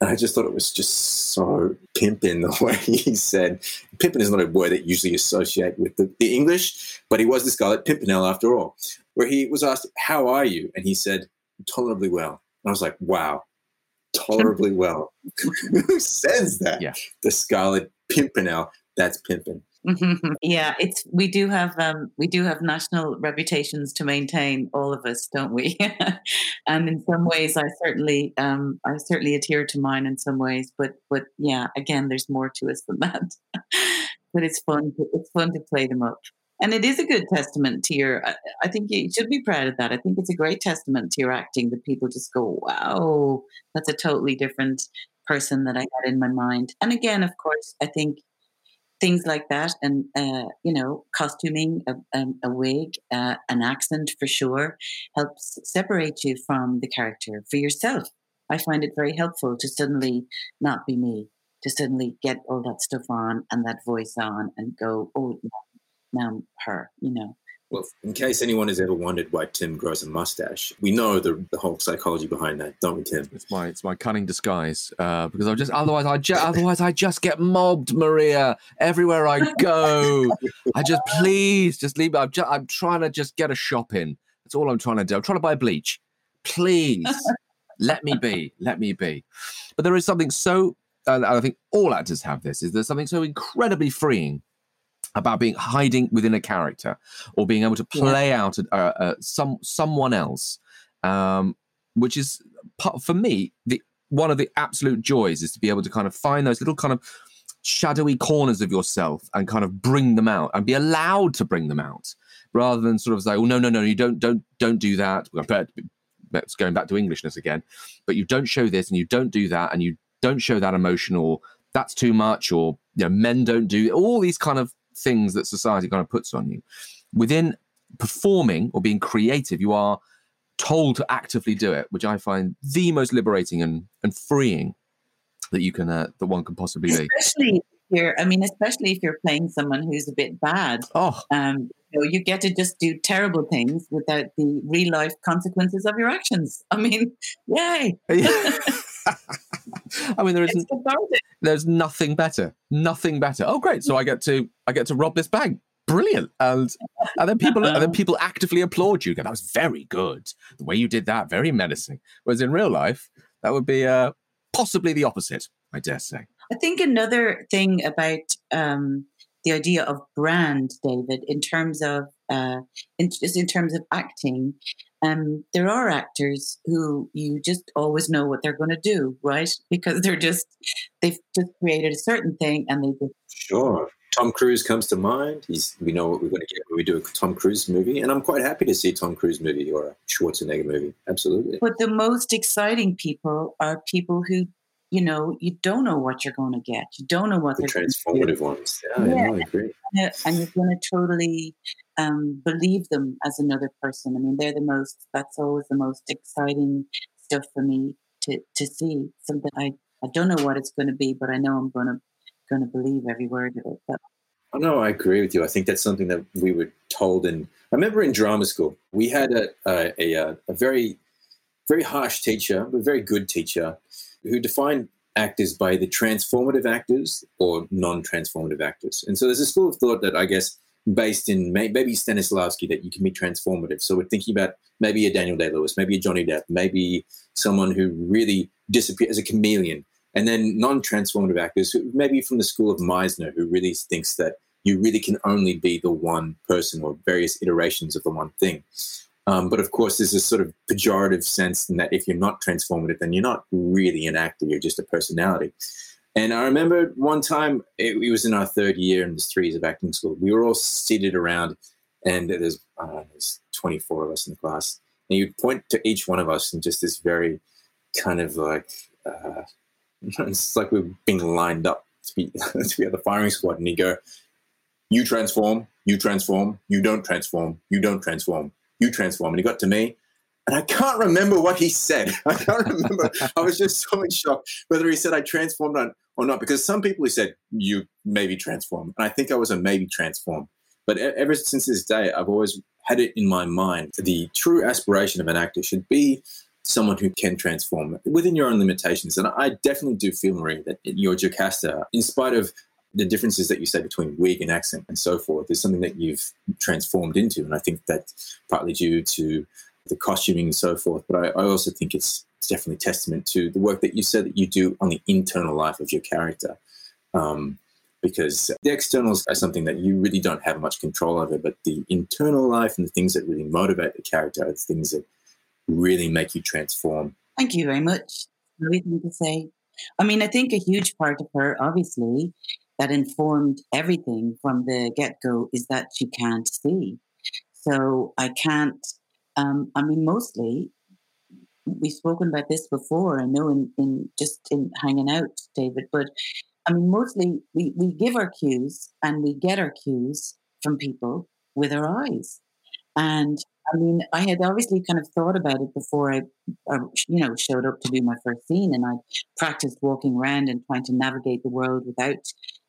and I just thought it was just so pimping the way he said. Pimpin is not a word that usually associate with the, the English, but he was the Scarlet Pimpernel after all. Where he was asked, How are you? And he said, Tolerably well. And I was like, Wow, tolerably well. Who says that? Yeah. The Scarlet Pimpernel. That's pimping. Yeah, it's we do have um, we do have national reputations to maintain, all of us, don't we? and in some ways, I certainly um, I certainly adhere to mine in some ways, but but yeah, again, there's more to us than that. but it's fun. To, it's fun to play them up, and it is a good testament to your. I, I think you should be proud of that. I think it's a great testament to your acting that people just go, "Wow, that's a totally different." person that I had in my mind. And again, of course, I think things like that, and uh, you know, costuming, a, um, a wig, uh, an accent for sure, helps separate you from the character for yourself. I find it very helpful to suddenly not be me, to suddenly get all that stuff on and that voice on, and go, oh, now I'm her, you know. Well, in case anyone has ever wondered why Tim grows a mustache, we know the, the whole psychology behind that, don't we, Tim? It's my it's my cunning disguise uh, because I just otherwise I just otherwise I just get mobbed, Maria, everywhere I go. I just please just leave. I'm just, I'm trying to just get a shop in That's all I'm trying to do. I'm trying to buy bleach. Please let me be. Let me be. But there is something so, I think all actors have this, is there's something so incredibly freeing about being hiding within a character or being able to play yeah. out a, a, a, some someone else, um, which is for me the one of the absolute joys is to be able to kind of find those little kind of shadowy corners of yourself and kind of bring them out and be allowed to bring them out rather than sort of say, oh no no no you don't don't don't do that. That's going back to Englishness again, but you don't show this and you don't do that and you don't show that emotion or that's too much or you know men don't do all these kind of things that society kind of puts on you. Within performing or being creative, you are told to actively do it, which I find the most liberating and, and freeing that you can uh, that one can possibly be. Especially here, I mean, especially if you're playing someone who's a bit bad. Oh, um, you, know, you get to just do terrible things without the real life consequences of your actions. I mean, yay! I mean, there isn't. there's nothing better, nothing better. Oh, great! So I get to I get to rob this bank. Brilliant, and and then people and then people actively applaud you. Go, that was very good. The way you did that, very menacing. Whereas in real life, that would be uh, possibly the opposite. I dare say. I think another thing about um, the idea of brand, David, in terms of uh, in, just in terms of acting, um, there are actors who you just always know what they're going to do, right? Because they're just they've just created a certain thing, and they just sure. Tom Cruise comes to mind. He's we know what we're going to get when we do a Tom Cruise movie, and I'm quite happy to see a Tom Cruise movie or a Schwarzenegger movie. Absolutely. But the most exciting people are people who you know, you don't know what you're going to get. You don't know what the transformative ones. Yeah, yeah. I agree. And you're going to totally um, believe them as another person. I mean, they're the most. That's always the most exciting stuff for me to to see. Something I I don't know what it's going to be, but I know I'm going to going to believe every word of it. But, Oh, no, I agree with you. I think that's something that we were told in. I remember in drama school, we had a a, a, a very very harsh teacher, but very good teacher, who defined actors by the transformative actors or non-transformative actors. And so there's a school of thought that I guess based in maybe Stanislavski that you can be transformative. So we're thinking about maybe a Daniel Day Lewis, maybe a Johnny Depp, maybe someone who really disappears as a chameleon. And then non-transformative actors, maybe from the school of Meisner, who really thinks that you really can only be the one person or various iterations of the one thing. Um, but of course, there's this sort of pejorative sense in that if you're not transformative, then you're not really an actor, you're just a personality. And I remember one time, it, it was in our third year in this three years of acting school. We were all seated around, and there's, uh, there's 24 of us in the class. And you'd point to each one of us in just this very kind of like, uh, it's like we're being lined up to be, to be at the firing squad. And you go, You transform, you transform, you don't transform, you don't transform you transform. And he got to me, and I can't remember what he said. I can't remember. I was just so in shock whether he said I transformed or not, because some people he said you maybe transform, and I think I was a maybe transform. But ever since this day, I've always had it in my mind the true aspiration of an actor should be someone who can transform within your own limitations. And I definitely do feel, Marie, that your Jocasta, in spite of the differences that you say between wig and accent and so forth is something that you've transformed into. And I think that's partly due to the costuming and so forth. But I, I also think it's, it's, definitely testament to the work that you said that you do on the internal life of your character. Um, because the externals are something that you really don't have much control over, but the internal life and the things that really motivate the character are the things that really make you transform. Thank you very much. Nothing to say. I mean, I think a huge part of her, obviously, that informed everything from the get go is that you can't see. So I can't, um, I mean, mostly we've spoken about this before, I know in, in just in hanging out, David, but I mean, mostly we, we give our cues and we get our cues from people with our eyes. And I mean, I had obviously kind of thought about it before I, I, you know, showed up to do my first scene, and I practiced walking around and trying to navigate the world without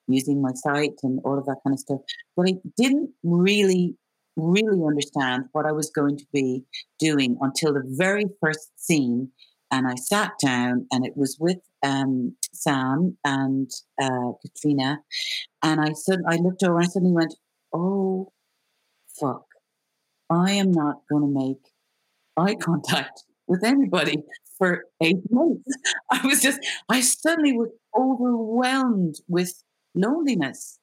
using my sight and all of that kind of stuff. But I didn't really, really understand what I was going to be doing until the very first scene. And I sat down, and it was with um, Sam and uh, Caitriona. And I said, I looked over, and I suddenly went, "Oh, fuck." I am not going to make eye contact with anybody for eight months. I was just, I suddenly was overwhelmed with loneliness.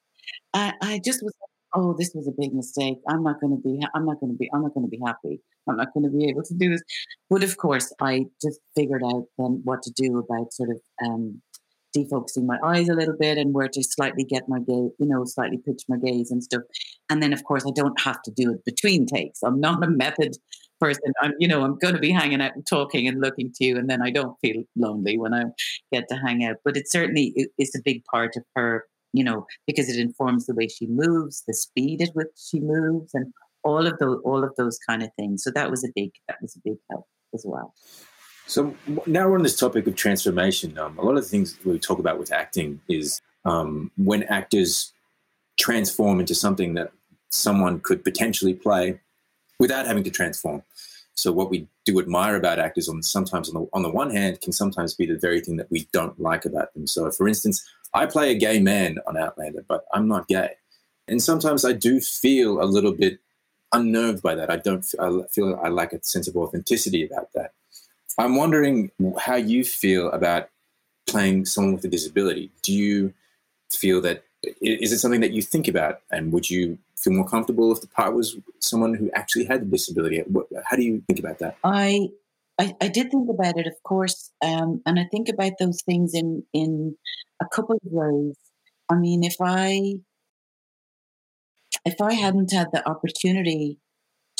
I, I just was, oh, this was a big mistake. I'm not going to be, I'm not going to be, I'm not going to be happy. I'm not going to be able to do this. But of course, I just figured out then what to do about sort of um, defocusing my eyes a little bit and where to slightly get my gaze, you know, slightly pitch my gaze and stuff. And then, of course, I don't have to do it between takes. I'm not a method person. I'm, you know, I'm going to be hanging out and talking and looking to you, and then I don't feel lonely when I get to hang out. But it certainly is a big part of her, you know, because it informs the way she moves, the speed at which she moves, and all of those, all of those kind of things. So that was a big, that was a big help as well. So now we're on this topic of transformation. Um, a lot of the things we talk about with acting is um, when actors transform into something that someone could potentially play without having to transform. So what we do admire about actors on sometimes on the on the one hand can sometimes be the very thing that we don't like about them. So for instance, I play a gay man on Outlander, but I'm not gay. And sometimes I do feel a little bit unnerved by that. I don't I feel I lack a sense of authenticity about that. I'm wondering how you feel about playing someone with a disability. Do you feel that is it something that you think about and would you feel more comfortable if the part was someone who actually had a disability? How do you think about that? I I, I did think about it, of course, um, and I think about those things in in a couple of ways. I mean, if I if I hadn't had the opportunity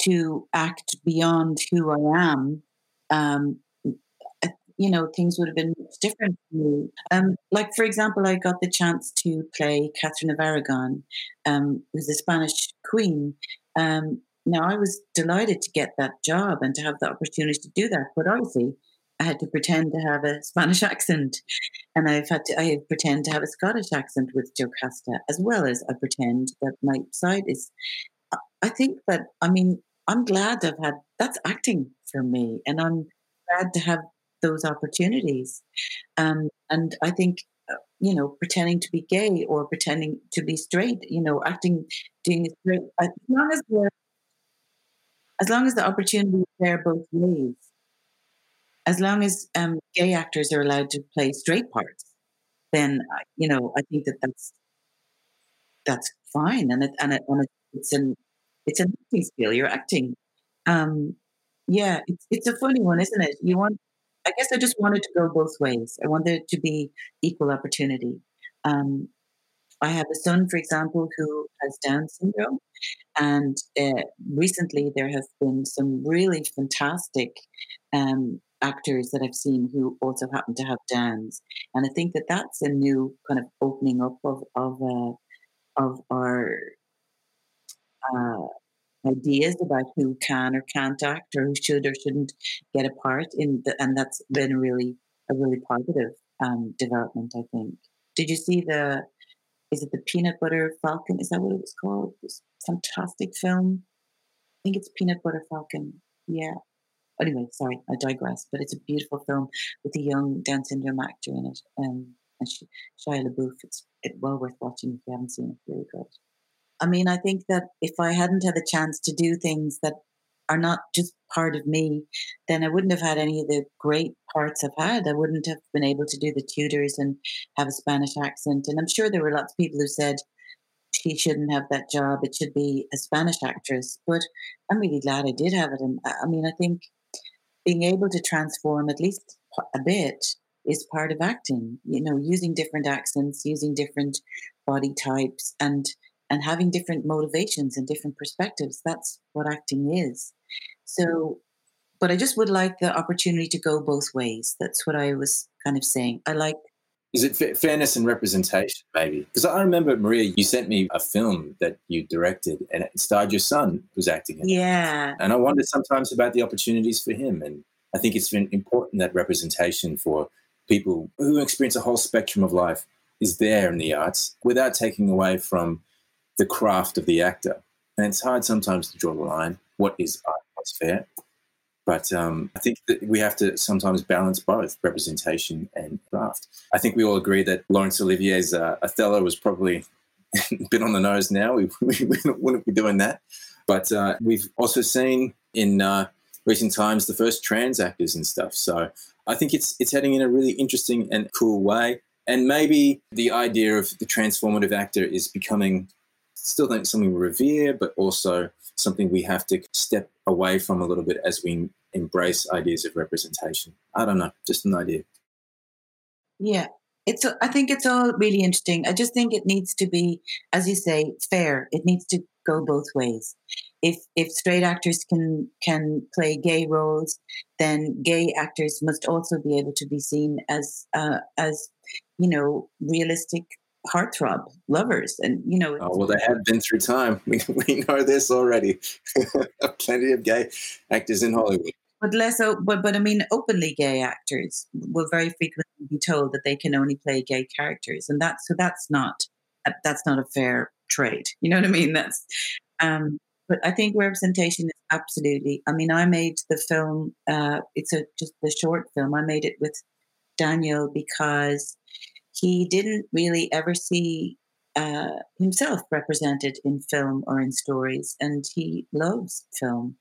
to act beyond who I am, um, you know, things would have been much different for me. Um, like, for example, I got the chance to play Catherine of Aragon, um, who's the Spanish queen. Um, now, I was delighted to get that job and to have the opportunity to do that, but obviously, I had to pretend to have a Spanish accent, and I've had to I pretend to have a Scottish accent with Jocasta, as well as I pretend that my side is. I think that I mean I'm glad I've had that's acting for me, and I'm glad to have those opportunities. Um, and I think, uh, you know, pretending to be gay or pretending to be straight, you know, acting, doing straight, as long as the, as long as the opportunity is there both ways, as long as um, gay actors are allowed to play straight parts, then uh, you know I think that that's that's fine, and it, and, it, and it's an it's an acting skill. You're acting. Um, yeah, it's it's a funny one, isn't it? You want I guess I just wanted to go both ways. I wanted to be equal opportunity. Um, I have a son, for example, who has Down syndrome, and uh, recently there have been some really fantastic um, actors that I've seen who also happen to have Downs, and I think that that's a new kind of opening up of of uh, of our uh, ideas about who can or can't act or who should or shouldn't get a part in the, and that's been really a really positive um, development i think. Did you see the is it the peanut butter falcon? Is that what it was called? This fantastic film? I think it's peanut butter falcon. Yeah anyway sorry i digress but it's a beautiful film with a young down syndrome actor in it um, and Shia LaBeouf. It's it, well worth watching if you haven't seen it. Really good. I mean, I think that if I hadn't had the chance to do things that are not just part of me, then I wouldn't have had any of the great parts I've had. I wouldn't have been able to do the Tudors and have a Spanish accent. And I'm sure there were lots of people who said she shouldn't have that job. It should be a Spanish actress. But I'm really glad I did have it. And I mean, I think being able to transform at least a bit is part of acting. You know, using different accents, using different body types, and and having different motivations and different perspectives. That's what acting is. So, but I just would like the opportunity to go both ways. That's what I was kind of saying. I like. Is it fairness and representation, maybe? Because I remember, Maria, you sent me a film that you directed and it starred your son who's acting in it. Yeah. And I wonder sometimes about the opportunities for him. And I think it's been important that representation for people who experience a whole spectrum of life is there in the arts without taking away from the craft of the actor. And it's hard sometimes to draw the line. What is art? What's fair? But um, I think that we have to sometimes balance both representation and craft. I think we all agree that Laurence Olivier's uh, Othello was probably a bit on the nose now. We, we wouldn't be doing that. But uh, we've also seen in uh, recent times the first trans actors and stuff. So I think it's it's heading in a really interesting and cool way. And maybe the idea of the transformative actor is becoming still something we revere, but also something we have to step away from a little bit as we embrace ideas of representation. I don't know, just an idea. Yeah, it's. I think it's all really interesting. I just think it needs to be, as you say, fair. It needs to go both ways. If if straight actors can can play gay roles, then gay actors must also be able to be seen as uh, as you know realistic heartthrob lovers and you know oh, well they have been through time. We, we know this already. Plenty of gay actors in hollywood. But less but, but i mean openly gay actors will very frequently be told that they can only play gay characters and that's so that's not that's not a fair trade. You know what i mean? That's um but i think representation is absolutely i mean i made the film uh it's a just the short film. I made it with daniel because he didn't really ever see uh, himself represented in film or in stories, and he loves film.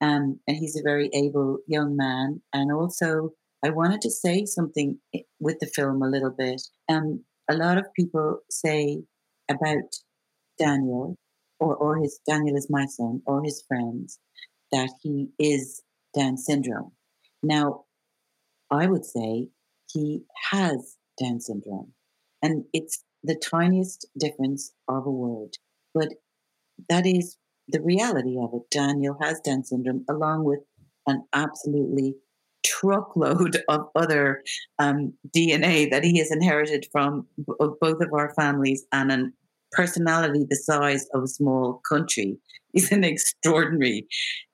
Um, and he's a very able young man. And also, I wanted to say something with the film a little bit. Um, a lot of people say about Daniel, or, or his Daniel is my son, or his friends, that he is Down syndrome. Now, I would say he has down syndrome. And it's the tiniest difference of a word. But that is the reality of it. Daniel has Down syndrome, along with an absolutely truckload of other um, DNA that he has inherited from b- both of our families and a personality the size of a small country. He's an extraordinary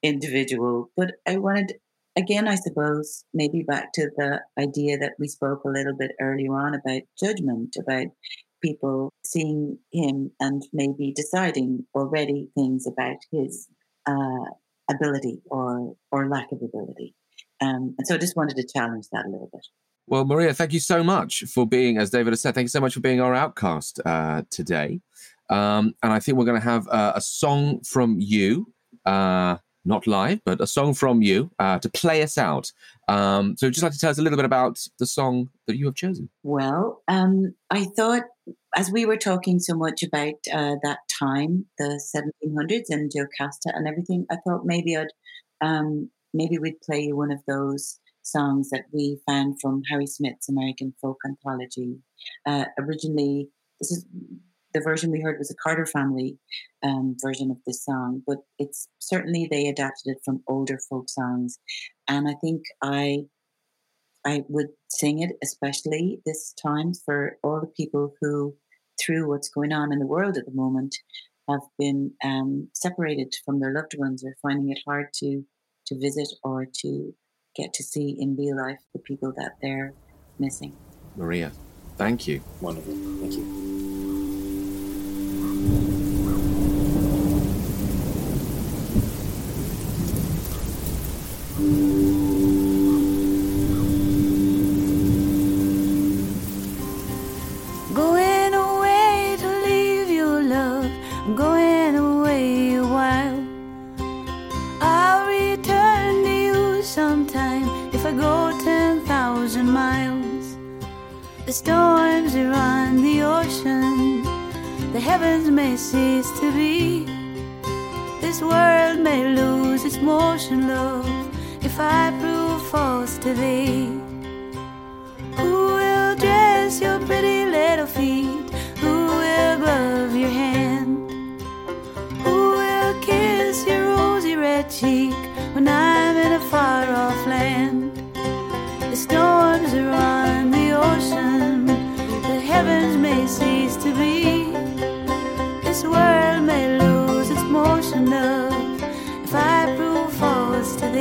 individual. But I wanted again, I suppose, maybe back to the idea that we spoke a little bit earlier on about judgment, about people seeing him and maybe deciding already things about his uh, ability or or lack of ability. Um, and so I just wanted to challenge that a little bit. Well, Maria, thank you so much for being, as David has said, thank you so much for being our outcast uh, today. Um, and I think we're going to have uh, a song from you. Uh, not live, but a song from you uh, to play us out. Um, so, just like to tell us a little bit about the song that you have chosen. Well, um, I thought as we were talking so much about uh, that time, the 1700s and Jocasta and everything, I thought maybe I'd um, maybe we'd play you one of those songs that we found from Harry Smith's American Folk Anthology. Uh, originally, this is the version we heard was a Carter family um, version of this song, but it's certainly they adapted it from older folk songs, and I think I I would sing it especially this time for all the people who, through what's going on in the world at the moment, have been um, separated from their loved ones or finding it hard to to visit or to get to see in real life the people that they're missing. Maria, thank you. Wonderful. Thank you. Thank you.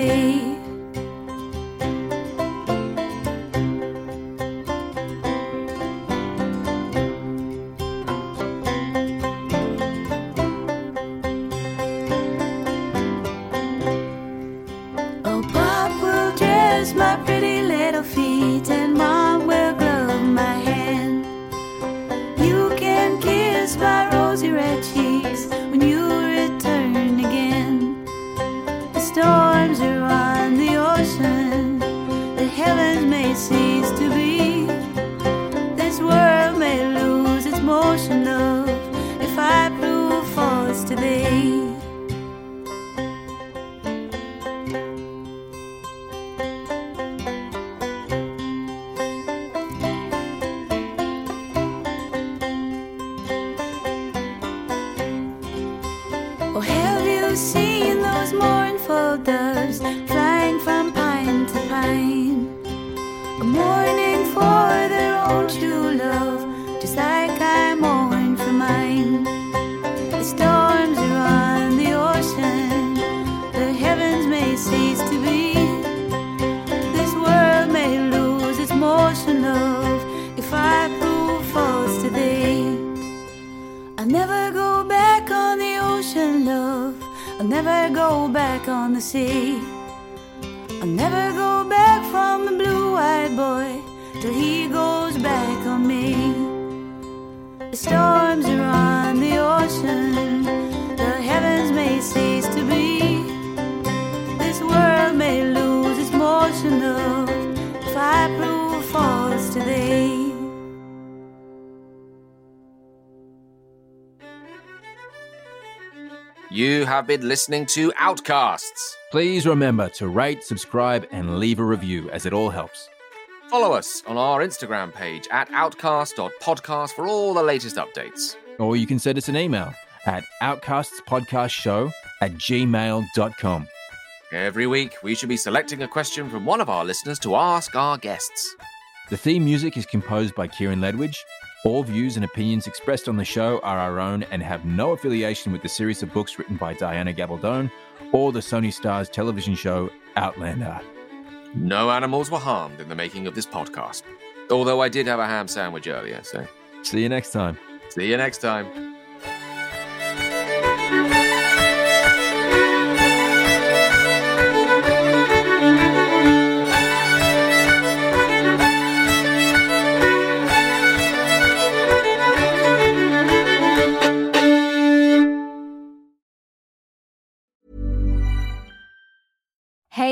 False You have been listening to Outcasts. Please remember to rate, subscribe, and leave a review as it all helps. Follow us on our Instagram page at outcast.podcast for all the latest updates. Or you can send us an email at outcastspodcastshow at gmail.com. Every week, we should be selecting a question from one of our listeners to ask our guests. The theme music is composed by Kieran Ledwidge. All views and opinions expressed on the show are our own and have no affiliation with the series of books written by Diana Gabaldon or the Sony Starz television show Outlander. No animals were harmed in the making of this podcast. Although I did have a ham sandwich earlier, so See you next time. see you next time.